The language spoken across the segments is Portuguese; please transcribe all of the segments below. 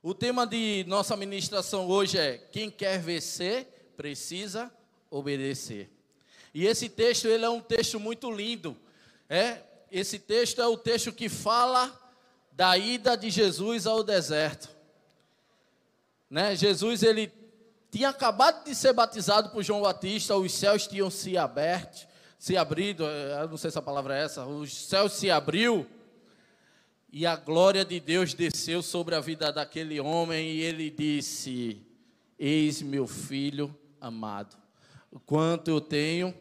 O tema de nossa ministração hoje é: quem quer vencer precisa obedecer. E esse texto ele é um texto muito lindo. É, esse texto é o texto que fala da ida de Jesus ao deserto. Né? Jesus ele tinha acabado de ser batizado por João Batista, os céus tinham se aberto, se abrido, eh, não sei se a palavra é essa, os céus se abriu e a glória de Deus desceu sobre a vida daquele homem e ele disse: Eis meu filho amado. O quanto eu tenho.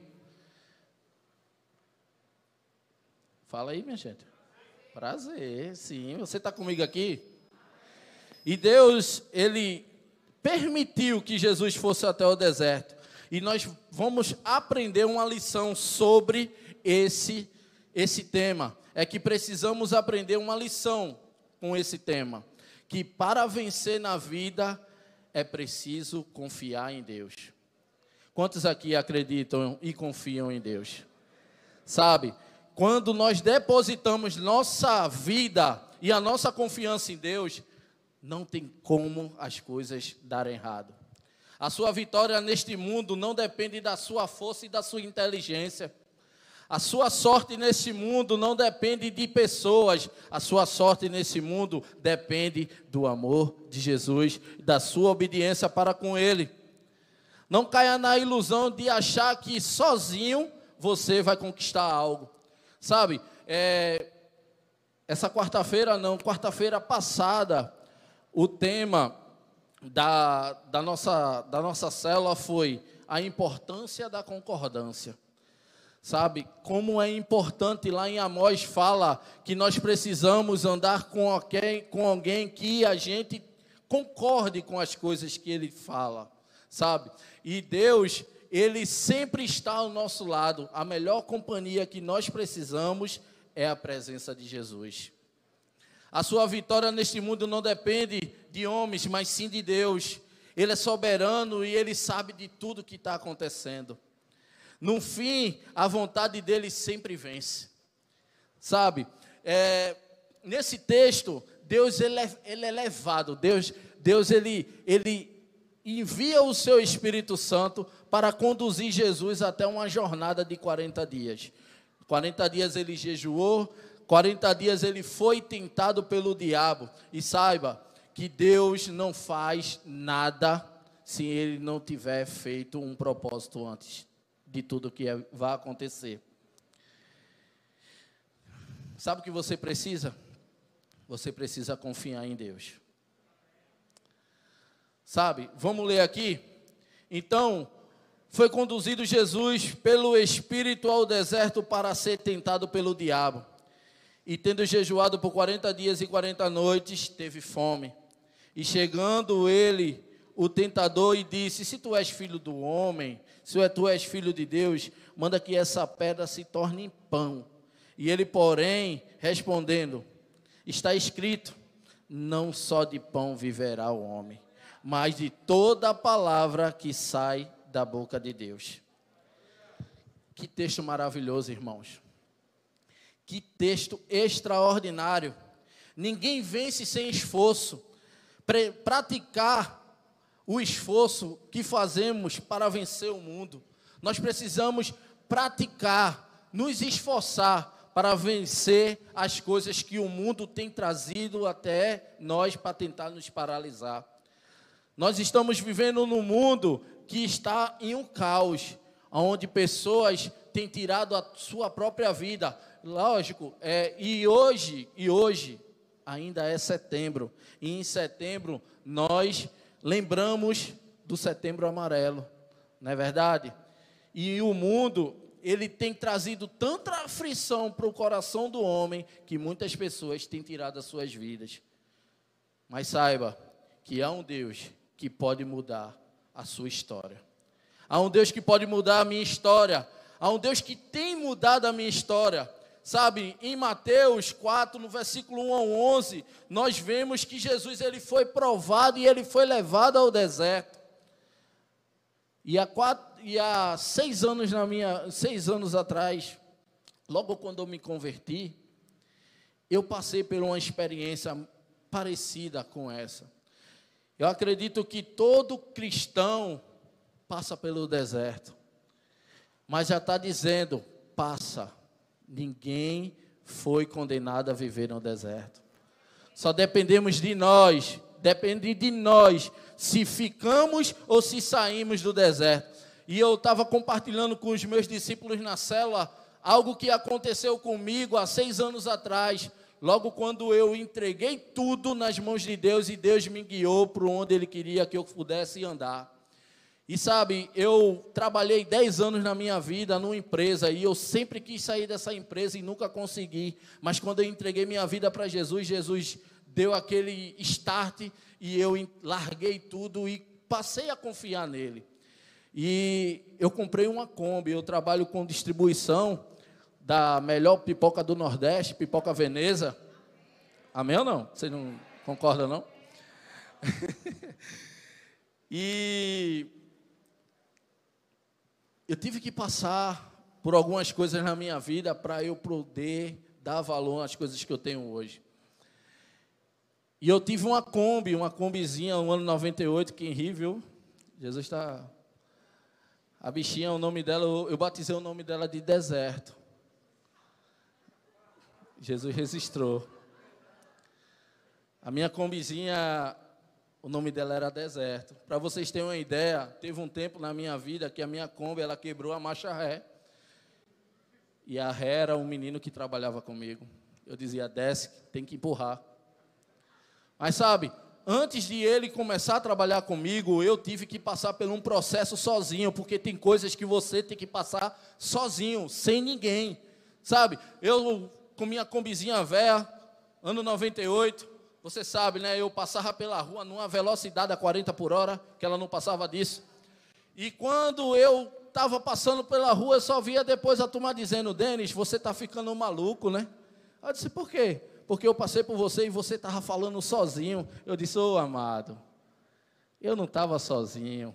Fala aí, minha gente. Prazer, sim. Você está comigo aqui? E Deus, Ele permitiu que Jesus fosse até o deserto. E nós vamos aprender uma lição sobre esse, esse tema. É que precisamos aprender uma lição com esse tema. Que para vencer na vida é preciso confiar em Deus. Quantos aqui acreditam e confiam em Deus? Sabe, quando nós depositamos nossa vida e a nossa confiança em Deus, não tem como as coisas darem errado. A sua vitória neste mundo não depende da sua força e da sua inteligência. A sua sorte neste mundo não depende de pessoas, a sua sorte nesse mundo depende do amor de Jesus, da sua obediência para com Ele. Não caia na ilusão de achar que sozinho você vai conquistar algo. Sabe, é, essa quarta-feira não, quarta-feira passada, o tema da, da, nossa, da nossa célula foi a importância da concordância. Sabe, como é importante lá em Amós fala que nós precisamos andar com alguém, com alguém que a gente concorde com as coisas que ele fala, sabe? E Deus, ele sempre está ao nosso lado. A melhor companhia que nós precisamos é a presença de Jesus. A sua vitória neste mundo não depende de homens, mas sim de Deus. Ele é soberano e ele sabe de tudo que está acontecendo. No fim, a vontade dele sempre vence. Sabe? É, nesse texto, Deus ele é, ele é levado. Deus, Deus ele, ele envia o seu Espírito Santo para conduzir Jesus até uma jornada de 40 dias. 40 dias ele jejuou, 40 dias ele foi tentado pelo diabo. E saiba que Deus não faz nada se ele não tiver feito um propósito antes de tudo que é, vai acontecer. Sabe o que você precisa? Você precisa confiar em Deus. Sabe? Vamos ler aqui. Então, foi conduzido Jesus pelo Espírito ao deserto para ser tentado pelo diabo. E tendo jejuado por 40 dias e 40 noites, teve fome. E chegando ele, o tentador, e disse: Se tu és filho do homem, se tu és filho de Deus, manda que essa pedra se torne pão. E ele, porém, respondendo: Está escrito: Não só de pão viverá o homem, mas de toda a palavra que sai da boca de Deus. Que texto maravilhoso, irmãos. Que texto extraordinário. Ninguém vence sem esforço. Praticar o esforço que fazemos para vencer o mundo. Nós precisamos praticar, nos esforçar para vencer as coisas que o mundo tem trazido até nós para tentar nos paralisar. Nós estamos vivendo num mundo que está em um caos, onde pessoas têm tirado a sua própria vida. Lógico, é, e hoje, e hoje, ainda é setembro. E em setembro nós lembramos do setembro amarelo, não é verdade? E o mundo, ele tem trazido tanta aflição para o coração do homem que muitas pessoas têm tirado as suas vidas. Mas saiba que há um Deus que pode mudar a sua história. Há um Deus que pode mudar a minha história. Há um Deus que tem mudado a minha história. Sabe, em Mateus 4, no versículo 1 ao 11, nós vemos que Jesus ele foi provado e ele foi levado ao deserto. E há, quatro, e há seis anos na minha, seis anos atrás, logo quando eu me converti, eu passei por uma experiência parecida com essa. Eu acredito que todo cristão passa pelo deserto. Mas já está dizendo, passa. Ninguém foi condenado a viver no deserto. Só dependemos de nós, depende de nós, se ficamos ou se saímos do deserto. E eu estava compartilhando com os meus discípulos na cela algo que aconteceu comigo há seis anos atrás. Logo quando eu entreguei tudo nas mãos de Deus e Deus me guiou para onde Ele queria que eu pudesse andar. E sabe, eu trabalhei 10 anos na minha vida numa empresa e eu sempre quis sair dessa empresa e nunca consegui. Mas quando eu entreguei minha vida para Jesus, Jesus deu aquele start e eu larguei tudo e passei a confiar nele. E eu comprei uma Kombi, eu trabalho com distribuição da melhor pipoca do Nordeste, pipoca Veneza. Amém ou não? Você não concorda, não? e eu tive que passar por algumas coisas na minha vida para eu poder dar valor às coisas que eu tenho hoje. E eu tive uma Kombi, uma Kombizinha, no ano 98, quem ri, viu? Jesus está... A bichinha, o nome dela, eu batizei o nome dela de deserto. Jesus registrou. A minha combizinha, o nome dela era Deserto. Para vocês terem uma ideia, teve um tempo na minha vida que a minha Kombi ela quebrou a marcha ré. E a ré era um menino que trabalhava comigo. Eu dizia, desce, tem que empurrar. Mas sabe, antes de ele começar a trabalhar comigo, eu tive que passar por um processo sozinho, porque tem coisas que você tem que passar sozinho, sem ninguém. Sabe, eu com minha combizinha velha, ano 98. Você sabe, né? Eu passava pela rua numa velocidade a 40 por hora, que ela não passava disso. E quando eu estava passando pela rua, eu só via depois a turma dizendo: Denis, você está ficando maluco, né? Eu disse: por quê? Porque eu passei por você e você estava falando sozinho. Eu disse: ô oh, amado, eu não estava sozinho.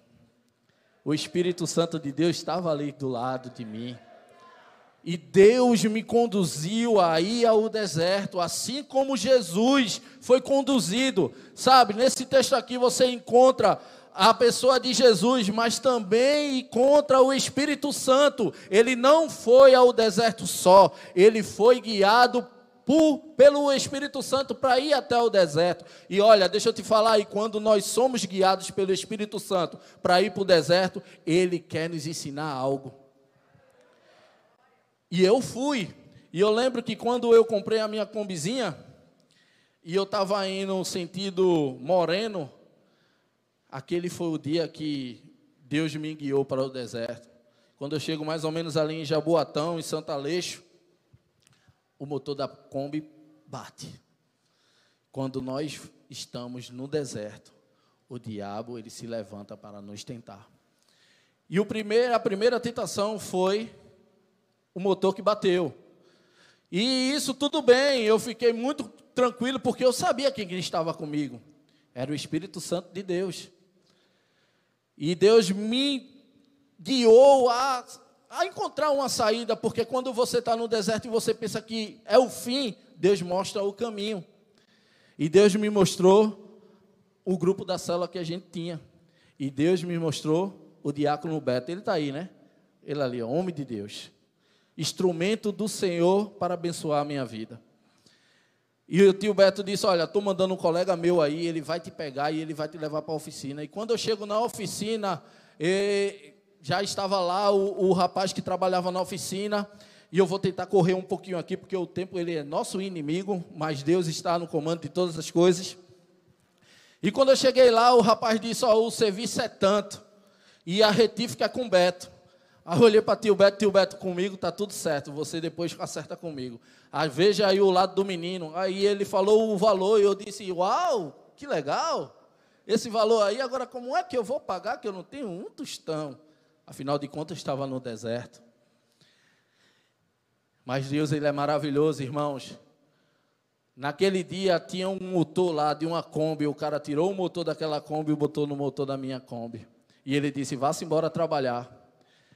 O Espírito Santo de Deus estava ali do lado de mim. E Deus me conduziu aí ao deserto, assim como Jesus foi conduzido. Sabe, nesse texto aqui você encontra a pessoa de Jesus, mas também encontra o Espírito Santo. Ele não foi ao deserto só, ele foi guiado por, pelo Espírito Santo para ir até o deserto. E olha, deixa eu te falar, e quando nós somos guiados pelo Espírito Santo para ir para o deserto, ele quer nos ensinar algo. E eu fui. E eu lembro que quando eu comprei a minha combizinha, e eu estava indo sentido moreno, aquele foi o dia que Deus me guiou para o deserto. Quando eu chego mais ou menos ali em Jaboatão, em Santa Aleixo, o motor da Kombi bate. Quando nós estamos no deserto, o diabo ele se levanta para nos tentar. E o primeiro, a primeira tentação foi o motor que bateu. E isso tudo bem, eu fiquei muito tranquilo porque eu sabia quem estava comigo. Era o Espírito Santo de Deus. E Deus me guiou a, a encontrar uma saída, porque quando você está no deserto e você pensa que é o fim, Deus mostra o caminho. E Deus me mostrou o grupo da célula que a gente tinha. E Deus me mostrou o diácono Beto. Ele está aí, né? Ele ali, homem de Deus instrumento do Senhor para abençoar a minha vida. E o tio Beto disse: Olha, estou mandando um colega meu aí, ele vai te pegar e ele vai te levar para a oficina. E quando eu chego na oficina, já estava lá o, o, rapaz que trabalhava na oficina. E eu vou tentar correr um pouquinho aqui, porque o tempo ele é nosso inimigo, mas Deus está no comando de todas as coisas. E quando eu cheguei lá, o rapaz disse: Ó, oh, o serviço é tanto, e a retífica é com Beto. Aí eu olhei para tio Beto, tio Beto comigo, tá tudo certo, você depois acerta comigo. Aí veja aí o lado do menino. Aí ele falou o valor e eu disse, uau, que legal. Esse valor aí, agora como é que eu vou pagar que eu não tenho um tostão? Afinal de contas, estava no deserto. Mas Deus, Ele é maravilhoso, irmãos. Naquele dia tinha um motor lá de uma Kombi, o cara tirou o motor daquela Kombi e botou no motor da minha Kombi. E ele disse, vá-se embora trabalhar.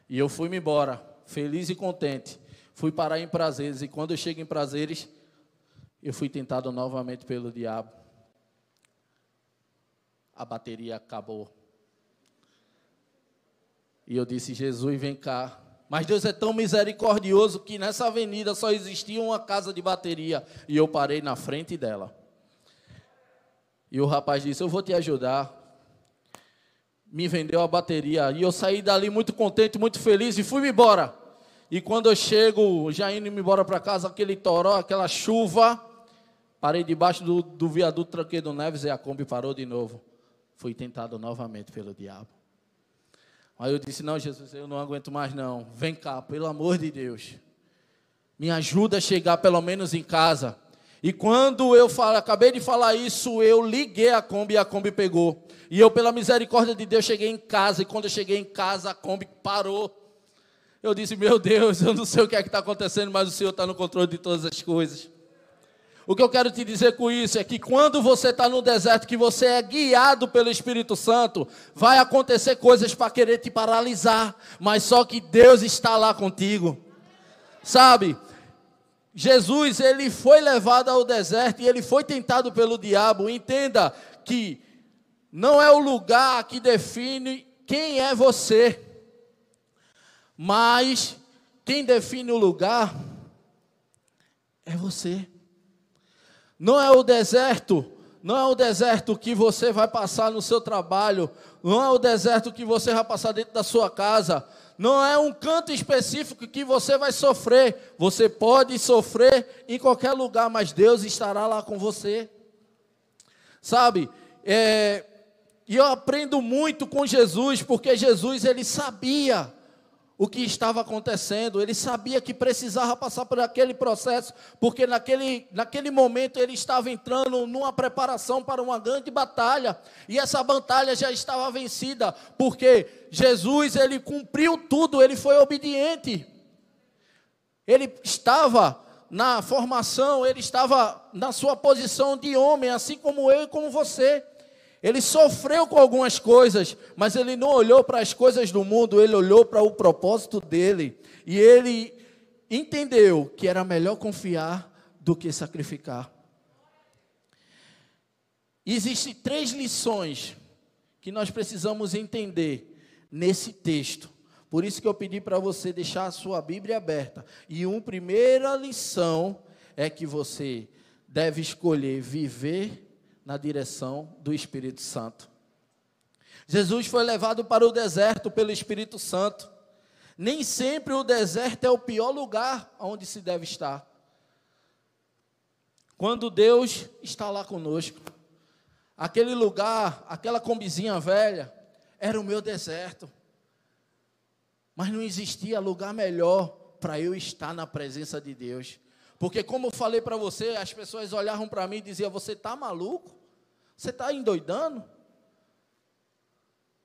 E eu fui-me embora, feliz e contente. Fui parar em prazeres, e quando eu chego em prazeres, eu fui tentado novamente pelo diabo. a bateria acabou. E eu disse: Jesus, vem cá. Mas Deus é tão misericordioso que nessa avenida só existia uma casa de bateria e eu parei na frente dela. E o rapaz disse: Eu vou te ajudar. Me vendeu a bateria e eu saí dali muito contente, muito feliz e fui embora. E quando eu chego, já indo embora para casa, aquele toró, aquela chuva, parei debaixo do, do viaduto Tranqueiro Neves e a Kombi parou de novo. Fui tentado novamente pelo diabo. Aí eu disse: Não, Jesus, eu não aguento mais, não. Vem cá, pelo amor de Deus. Me ajuda a chegar pelo menos em casa. E quando eu falo, acabei de falar isso, eu liguei a Kombi e a Kombi pegou. E eu, pela misericórdia de Deus, cheguei em casa. E quando eu cheguei em casa, a Kombi parou. Eu disse: Meu Deus, eu não sei o que é que está acontecendo, mas o Senhor está no controle de todas as coisas. O que eu quero te dizer com isso é que quando você está no deserto, que você é guiado pelo Espírito Santo, vai acontecer coisas para querer te paralisar, mas só que Deus está lá contigo. Sabe? Jesus, ele foi levado ao deserto e ele foi tentado pelo diabo. Entenda que não é o lugar que define quem é você, mas quem define o lugar é você. Não é o deserto, não é o deserto que você vai passar no seu trabalho, não é o deserto que você vai passar dentro da sua casa, não é um canto específico que você vai sofrer. Você pode sofrer em qualquer lugar, mas Deus estará lá com você. Sabe? É, e eu aprendo muito com Jesus, porque Jesus ele sabia o que estava acontecendo, ele sabia que precisava passar por aquele processo, porque naquele, naquele momento ele estava entrando numa preparação para uma grande batalha, e essa batalha já estava vencida, porque Jesus ele cumpriu tudo, ele foi obediente, ele estava na formação, ele estava na sua posição de homem, assim como eu e como você. Ele sofreu com algumas coisas, mas ele não olhou para as coisas do mundo, ele olhou para o propósito dele. E ele entendeu que era melhor confiar do que sacrificar. Existem três lições que nós precisamos entender nesse texto. Por isso que eu pedi para você deixar a sua Bíblia aberta. E uma primeira lição é que você deve escolher viver na direção do Espírito Santo. Jesus foi levado para o deserto pelo Espírito Santo. Nem sempre o deserto é o pior lugar onde se deve estar. Quando Deus está lá conosco, aquele lugar, aquela combizinha velha, era o meu deserto. Mas não existia lugar melhor para eu estar na presença de Deus. Porque, como eu falei para você, as pessoas olhavam para mim e diziam: Você está maluco? Você está endoidando?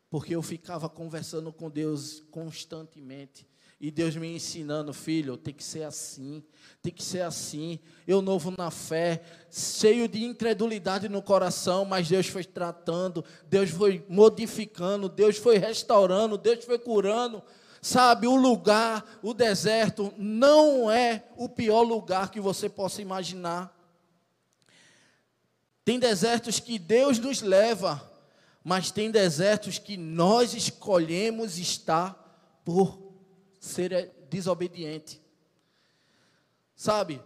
Porque eu ficava conversando com Deus constantemente. E Deus me ensinando, filho, tem que ser assim, tem que ser assim. Eu novo na fé, cheio de incredulidade no coração, mas Deus foi tratando, Deus foi modificando, Deus foi restaurando, Deus foi curando. Sabe, o lugar, o deserto, não é o pior lugar que você possa imaginar. Tem desertos que Deus nos leva, mas tem desertos que nós escolhemos estar por ser desobediente. Sabe?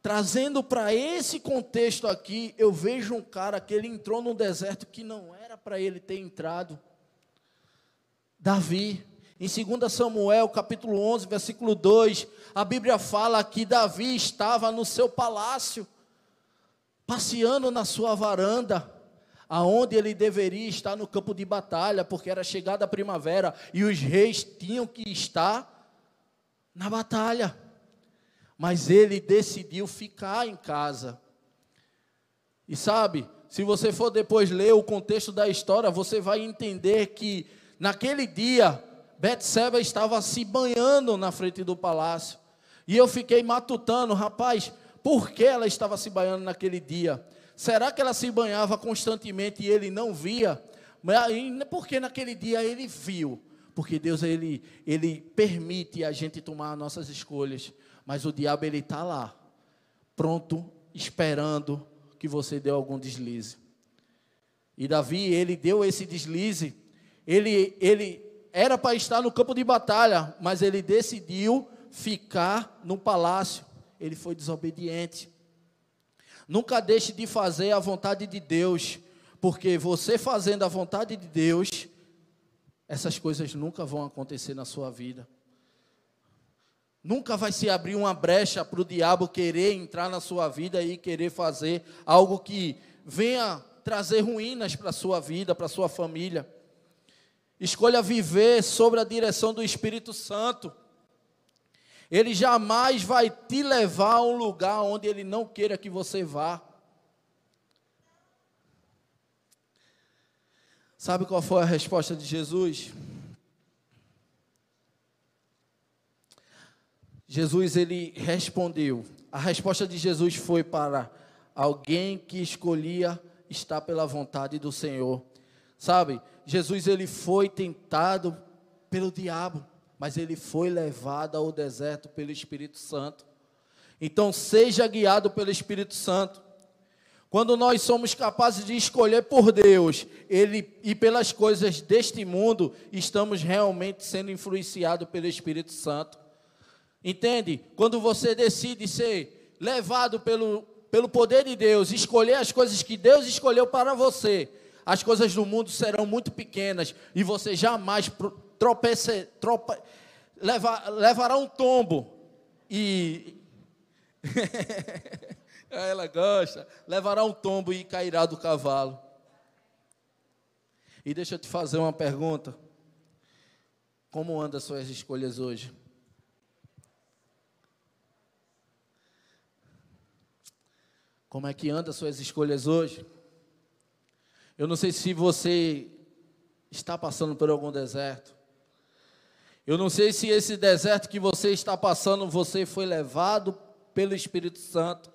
Trazendo para esse contexto aqui, eu vejo um cara que ele entrou num deserto que não era para ele ter entrado. Davi, em 2 Samuel, capítulo 11, versículo 2, a Bíblia fala que Davi estava no seu palácio passeando na sua varanda, aonde ele deveria estar no campo de batalha, porque era chegada a primavera e os reis tinham que estar na batalha. Mas ele decidiu ficar em casa. E sabe, se você for depois ler o contexto da história, você vai entender que naquele dia Betseba estava se banhando na frente do palácio. E eu fiquei matutando, rapaz, por que ela estava se banhando naquele dia? Será que ela se banhava constantemente e ele não via? Porque naquele dia ele viu. Porque Deus ele, ele permite a gente tomar nossas escolhas. Mas o diabo ele está lá, pronto, esperando que você dê algum deslize. E Davi, ele deu esse deslize. Ele, ele era para estar no campo de batalha, mas ele decidiu ficar no palácio. Ele foi desobediente. Nunca deixe de fazer a vontade de Deus, porque você fazendo a vontade de Deus, essas coisas nunca vão acontecer na sua vida. Nunca vai se abrir uma brecha para o diabo querer entrar na sua vida e querer fazer algo que venha trazer ruínas para a sua vida, para a sua família. Escolha viver sobre a direção do Espírito Santo. Ele jamais vai te levar a um lugar onde ele não queira que você vá. Sabe qual foi a resposta de Jesus? Jesus ele respondeu. A resposta de Jesus foi para alguém que escolhia estar pela vontade do Senhor. Sabe? Jesus ele foi tentado pelo diabo, mas ele foi levado ao deserto pelo Espírito Santo. Então seja guiado pelo Espírito Santo. Quando nós somos capazes de escolher por Deus, ele e pelas coisas deste mundo, estamos realmente sendo influenciados pelo Espírito Santo. Entende? Quando você decide ser levado pelo, pelo poder de Deus, escolher as coisas que Deus escolheu para você, as coisas do mundo serão muito pequenas e você jamais tropece, trope, levar, levará um tombo e ela gosta, levará um tombo e cairá do cavalo. E deixa eu te fazer uma pergunta. Como andam as suas escolhas hoje? Como é que anda suas escolhas hoje? Eu não sei se você está passando por algum deserto. Eu não sei se esse deserto que você está passando, você foi levado pelo Espírito Santo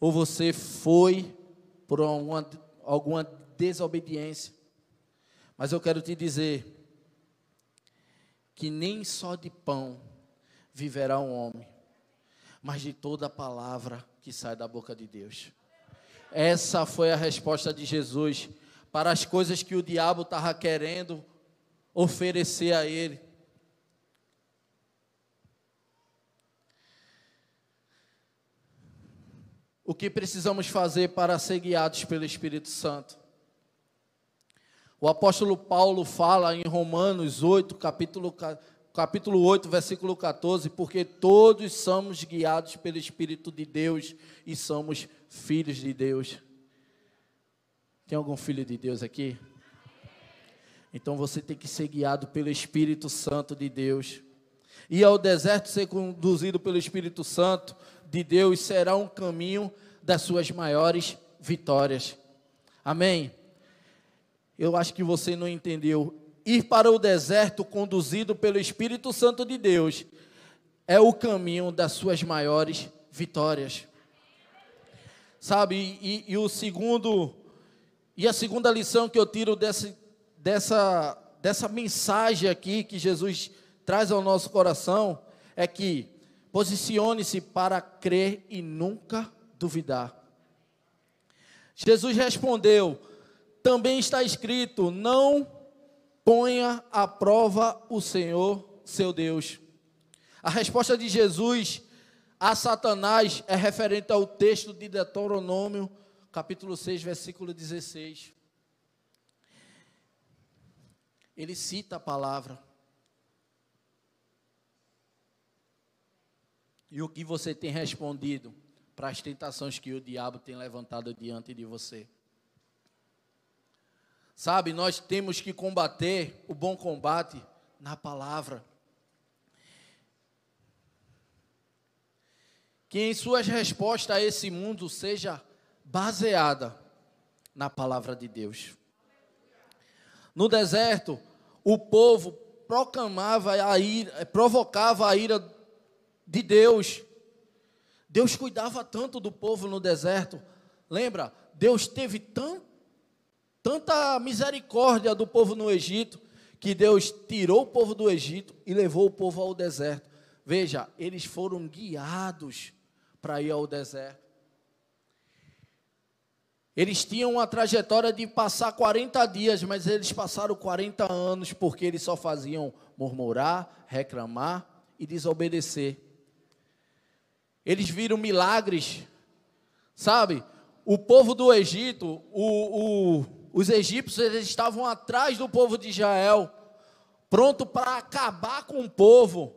ou você foi por alguma, alguma desobediência. Mas eu quero te dizer que nem só de pão viverá um homem, mas de toda palavra que sai da boca de Deus. Essa foi a resposta de Jesus para as coisas que o diabo estava querendo oferecer a ele. O que precisamos fazer para ser guiados pelo Espírito Santo? O apóstolo Paulo fala em Romanos 8, capítulo capítulo 8, versículo 14, porque todos somos guiados pelo Espírito de Deus e somos filhos de Deus. Tem algum filho de Deus aqui? Então você tem que ser guiado pelo Espírito Santo de Deus. E ao deserto ser conduzido pelo Espírito Santo de Deus será um caminho das suas maiores vitórias. Amém? Eu acho que você não entendeu ir para o deserto conduzido pelo Espírito Santo de Deus é o caminho das suas maiores vitórias. Sabe, e, e, o segundo, e a segunda lição que eu tiro desse, dessa, dessa mensagem aqui que Jesus traz ao nosso coração é que posicione-se para crer e nunca duvidar. Jesus respondeu: também está escrito, não ponha à prova o Senhor, seu Deus. A resposta de Jesus a Satanás é referente ao texto de Deuteronômio, capítulo 6, versículo 16. Ele cita a palavra. E o que você tem respondido para as tentações que o diabo tem levantado diante de você? Sabe, nós temos que combater o bom combate na palavra. Que em suas respostas a esse mundo seja baseada na palavra de Deus. No deserto, o povo proclamava a ira, provocava a ira de Deus. Deus cuidava tanto do povo no deserto. Lembra? Deus teve tanto tanta misericórdia do povo no Egito, que Deus tirou o povo do Egito e levou o povo ao deserto. Veja, eles foram guiados para ir ao deserto. Eles tinham uma trajetória de passar 40 dias, mas eles passaram 40 anos porque eles só faziam murmurar, reclamar e desobedecer. Eles viram milagres, sabe? O povo do Egito, o, o, os egípcios, eles estavam atrás do povo de Israel, pronto para acabar com o povo,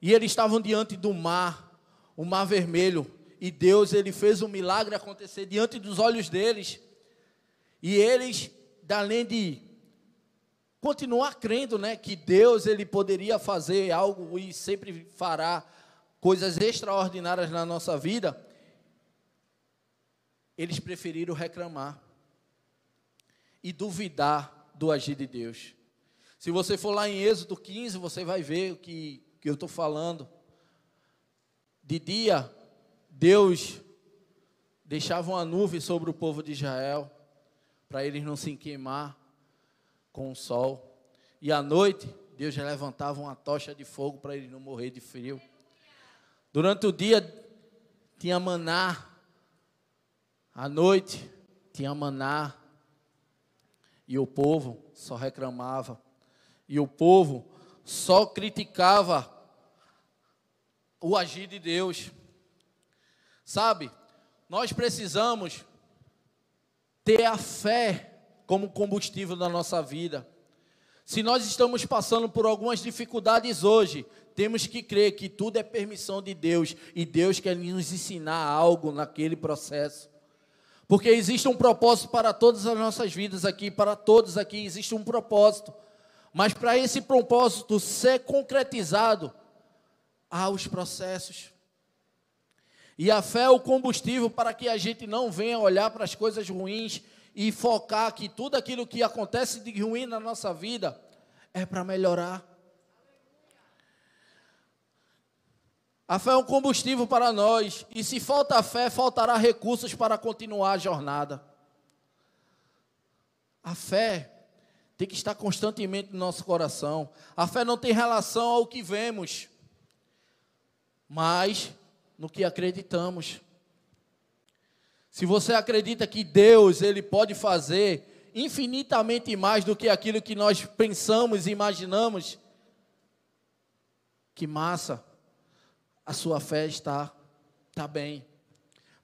e eles estavam diante do mar, o mar vermelho, e Deus ele fez um milagre acontecer diante dos olhos deles. E eles, além de continuar crendo, né, que Deus ele poderia fazer algo e sempre fará coisas extraordinárias na nossa vida, eles preferiram reclamar e duvidar do agir de Deus. Se você for lá em Êxodo 15, você vai ver o que, que eu estou falando. De dia, Deus deixava uma nuvem sobre o povo de Israel, para eles não se queimar com o sol. E à noite, Deus levantava uma tocha de fogo para eles não morrer de frio. Durante o dia, tinha maná. À noite, tinha maná. E o povo só reclamava. E o povo só criticava o agir de Deus. Sabe, nós precisamos ter a fé como combustível na nossa vida. Se nós estamos passando por algumas dificuldades hoje, temos que crer que tudo é permissão de Deus e Deus quer nos ensinar algo naquele processo. Porque existe um propósito para todas as nossas vidas aqui, para todos aqui existe um propósito. Mas para esse propósito ser concretizado, há os processos. E a fé é o combustível para que a gente não venha olhar para as coisas ruins e focar que tudo aquilo que acontece de ruim na nossa vida é para melhorar. A fé é um combustível para nós, e se falta fé, faltará recursos para continuar a jornada. A fé tem que estar constantemente no nosso coração. A fé não tem relação ao que vemos, mas no que acreditamos. Se você acredita que Deus ele pode fazer infinitamente mais do que aquilo que nós pensamos e imaginamos, que massa, a sua fé está, está bem.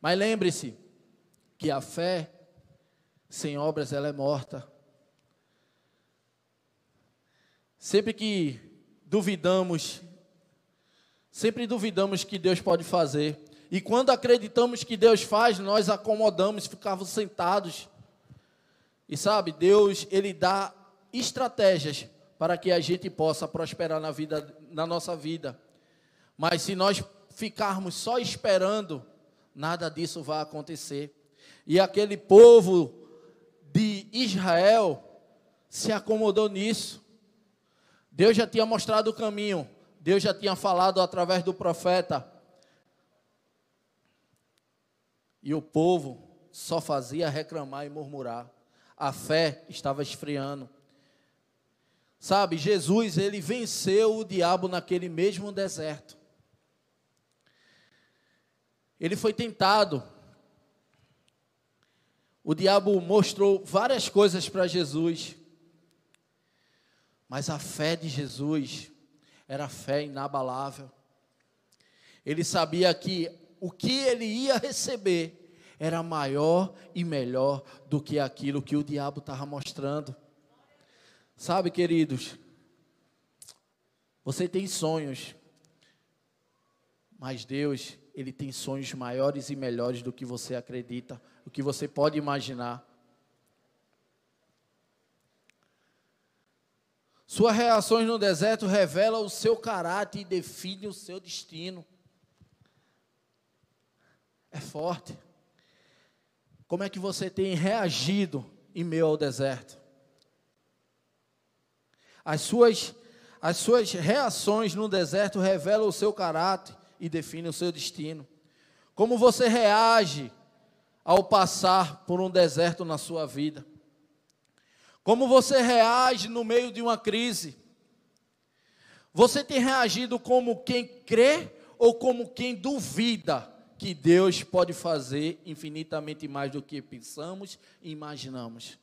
Mas lembre-se que a fé sem obras ela é morta. Sempre que duvidamos Sempre duvidamos que Deus pode fazer. E quando acreditamos que Deus faz, nós acomodamos, ficamos sentados. E sabe, Deus, ele dá estratégias para que a gente possa prosperar na vida, na nossa vida. Mas se nós ficarmos só esperando, nada disso vai acontecer. E aquele povo de Israel se acomodou nisso. Deus já tinha mostrado o caminho, Deus já tinha falado através do profeta. E o povo só fazia reclamar e murmurar. A fé estava esfriando. Sabe, Jesus, ele venceu o diabo naquele mesmo deserto. Ele foi tentado. O diabo mostrou várias coisas para Jesus. Mas a fé de Jesus era fé inabalável. Ele sabia que o que ele ia receber era maior e melhor do que aquilo que o diabo estava mostrando. Sabe, queridos, você tem sonhos, mas Deus, Ele tem sonhos maiores e melhores do que você acredita, do que você pode imaginar. Suas reações no deserto revelam o seu caráter e definem o seu destino. É forte. Como é que você tem reagido em meio ao deserto? As suas, as suas reações no deserto revelam o seu caráter e definem o seu destino. Como você reage ao passar por um deserto na sua vida? Como você reage no meio de uma crise? Você tem reagido como quem crê ou como quem duvida que Deus pode fazer infinitamente mais do que pensamos e imaginamos.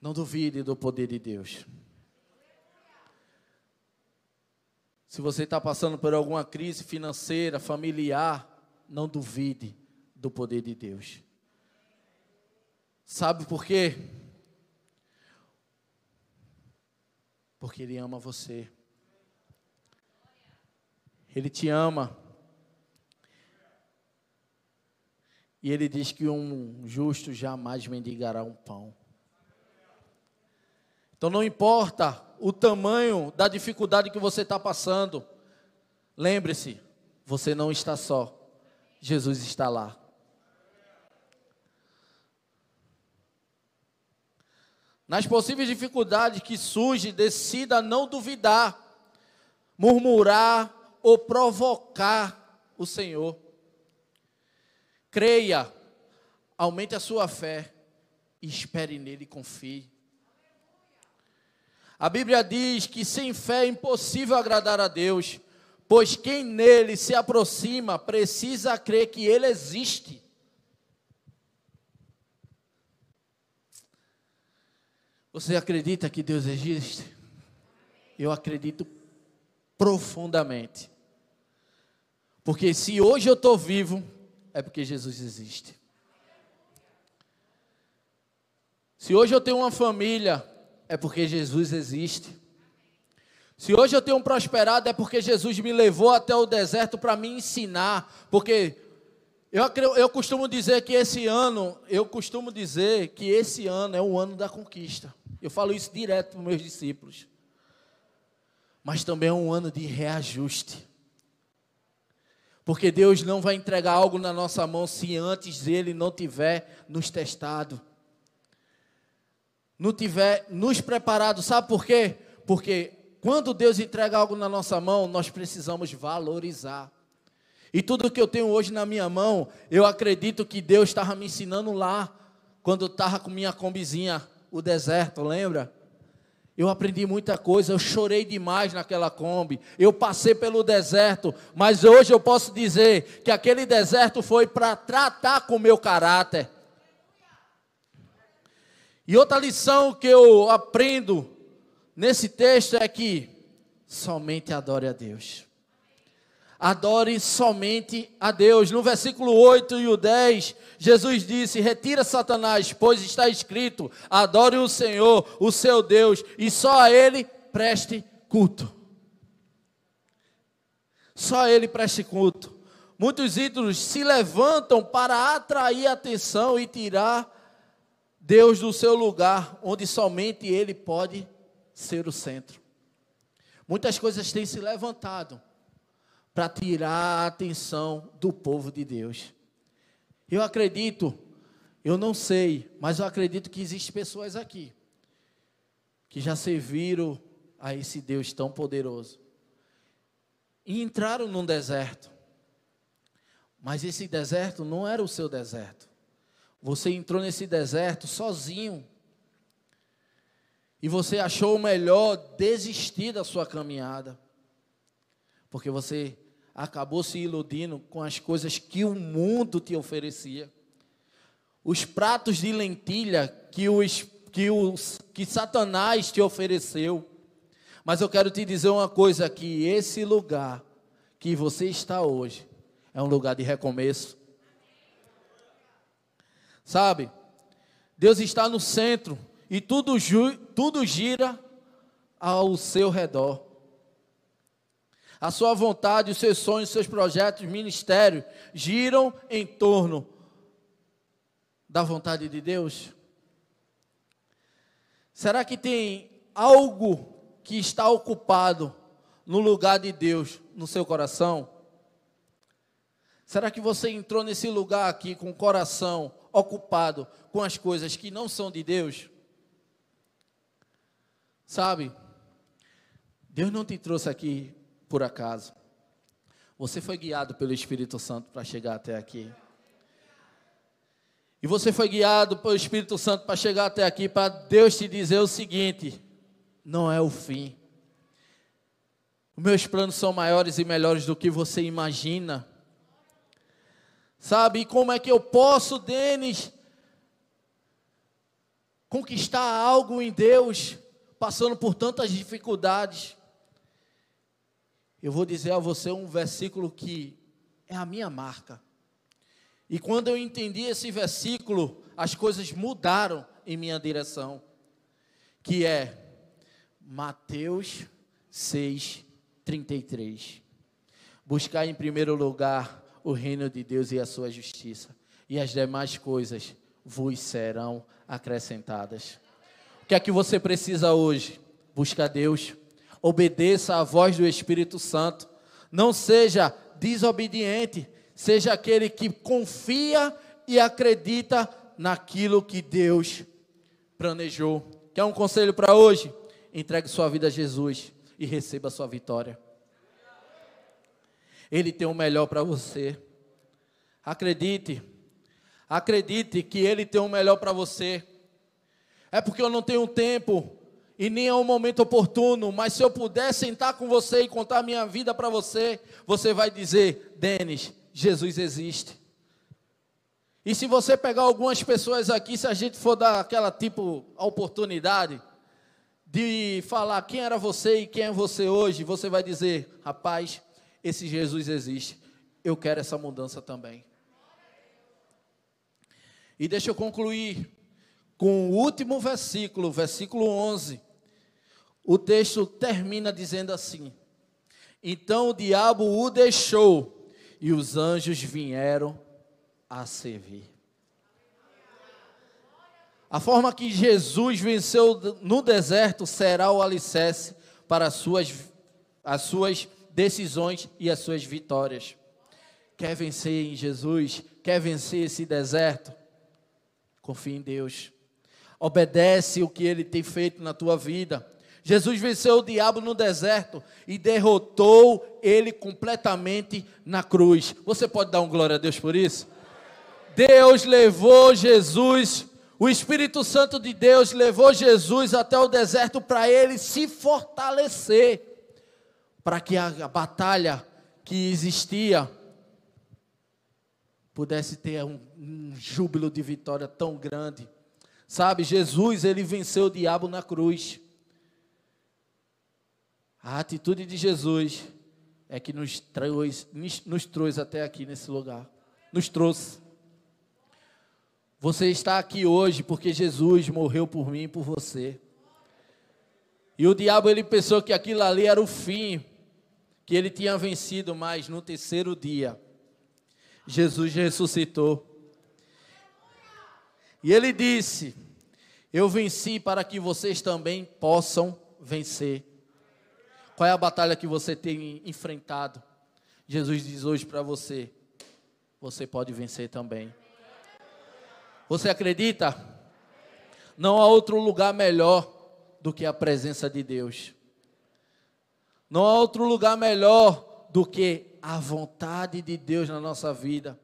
Não duvide do poder de Deus. Se você está passando por alguma crise financeira, familiar, não duvide do poder de Deus. Sabe por quê? Porque Ele ama você. Ele te ama. E Ele diz que um justo jamais mendigará um pão. Então não importa o tamanho da dificuldade que você está passando, lembre-se, você não está só. Jesus está lá. Nas possíveis dificuldades que surgem, decida não duvidar, murmurar ou provocar o Senhor. Creia, aumente a sua fé espere nele e confie. A Bíblia diz que sem fé é impossível agradar a Deus, pois quem nele se aproxima precisa crer que ele existe. Você acredita que Deus existe? Eu acredito profundamente. Porque se hoje eu estou vivo, é porque Jesus existe. Se hoje eu tenho uma família, é porque Jesus existe. Se hoje eu tenho prosperado, é porque Jesus me levou até o deserto para me ensinar. Porque eu, eu costumo dizer que esse ano, eu costumo dizer que esse ano é o ano da conquista. Eu falo isso direto para os meus discípulos. Mas também é um ano de reajuste. Porque Deus não vai entregar algo na nossa mão se antes Ele não tiver nos testado não tiver nos preparado, sabe por quê? Porque quando Deus entrega algo na nossa mão, nós precisamos valorizar. E tudo que eu tenho hoje na minha mão, eu acredito que Deus estava me ensinando lá, quando estava com minha combizinha, o deserto, lembra? Eu aprendi muita coisa, eu chorei demais naquela Kombi, eu passei pelo deserto, mas hoje eu posso dizer que aquele deserto foi para tratar com o meu caráter. E outra lição que eu aprendo nesse texto é que somente adore a Deus. Adore somente a Deus. No versículo 8 e o 10, Jesus disse: Retira Satanás, pois está escrito: Adore o Senhor, o seu Deus, e só a Ele preste culto. Só a Ele preste culto. Muitos ídolos se levantam para atrair atenção e tirar Deus do seu lugar, onde somente Ele pode ser o centro. Muitas coisas têm se levantado para tirar a atenção do povo de Deus. Eu acredito, eu não sei, mas eu acredito que existem pessoas aqui que já serviram a esse Deus tão poderoso e entraram num deserto. Mas esse deserto não era o seu deserto. Você entrou nesse deserto sozinho. E você achou melhor desistir da sua caminhada. Porque você acabou se iludindo com as coisas que o mundo te oferecia. Os pratos de lentilha que, os, que, os, que Satanás te ofereceu. Mas eu quero te dizer uma coisa: que esse lugar que você está hoje é um lugar de recomeço, Sabe? Deus está no centro e tudo, tudo gira ao seu redor. A sua vontade, os seus sonhos, os seus projetos, ministério giram em torno da vontade de Deus? Será que tem algo que está ocupado no lugar de Deus no seu coração? Será que você entrou nesse lugar aqui com o coração ocupado com as coisas que não são de Deus? Sabe, Deus não te trouxe aqui por acaso. Você foi guiado pelo Espírito Santo para chegar até aqui. E você foi guiado pelo Espírito Santo para chegar até aqui, para Deus te dizer o seguinte: não é o fim. Os meus planos são maiores e melhores do que você imagina. Sabe, e como é que eu posso, Denis, conquistar algo em Deus, passando por tantas dificuldades? Eu vou dizer a você um versículo que é a minha marca. E quando eu entendi esse versículo, as coisas mudaram em minha direção, que é Mateus 6, 33. Buscar em primeiro lugar o reino de Deus e a sua justiça, e as demais coisas vos serão acrescentadas. O que é que você precisa hoje? Busca Deus, obedeça à voz do Espírito Santo, não seja desobediente, seja aquele que confia e acredita naquilo que Deus planejou. Quer um conselho para hoje? Entregue sua vida a Jesus e receba a sua vitória. Ele tem o melhor para você. Acredite, acredite que Ele tem o melhor para você. É porque eu não tenho tempo e nem é um momento oportuno, mas se eu puder sentar com você e contar minha vida para você, você vai dizer: Denis, Jesus existe. E se você pegar algumas pessoas aqui, se a gente for dar aquela tipo oportunidade de falar quem era você e quem é você hoje, você vai dizer: rapaz, esse Jesus existe. Eu quero essa mudança também. E deixa eu concluir com o último versículo, versículo 11. O texto termina dizendo assim: Então o diabo o deixou e os anjos vieram a servir. A forma que Jesus venceu no deserto será o alicerce para as suas, as suas decisões e as suas vitórias. Quer vencer em Jesus? Quer vencer esse deserto? Confie em Deus. Obedece o que ele tem feito na tua vida. Jesus venceu o diabo no deserto e derrotou ele completamente na cruz. Você pode dar um glória a Deus por isso? Deus levou Jesus, o Espírito Santo de Deus levou Jesus até o deserto para ele se fortalecer para que a, batalha que existia pudesse ter um, um júbilo de vitória tão grande. Sabe, Jesus, ele venceu o diabo na cruz. A atitude de Jesus é que nos trouxe, nos trouxe até aqui nesse lugar. Nos trouxe. Você está aqui hoje porque Jesus morreu por mim e por você. E o diabo ele pensou que aquilo ali era o fim, que ele tinha vencido, mas no terceiro dia, Jesus ressuscitou. E ele disse: Eu venci para que vocês também possam vencer. Qual é a batalha que você tem enfrentado? Jesus diz hoje para você: Você pode vencer também. Você acredita? Não há outro lugar melhor do que a presença de Deus. Não há outro lugar melhor do que a vontade de Deus na nossa vida.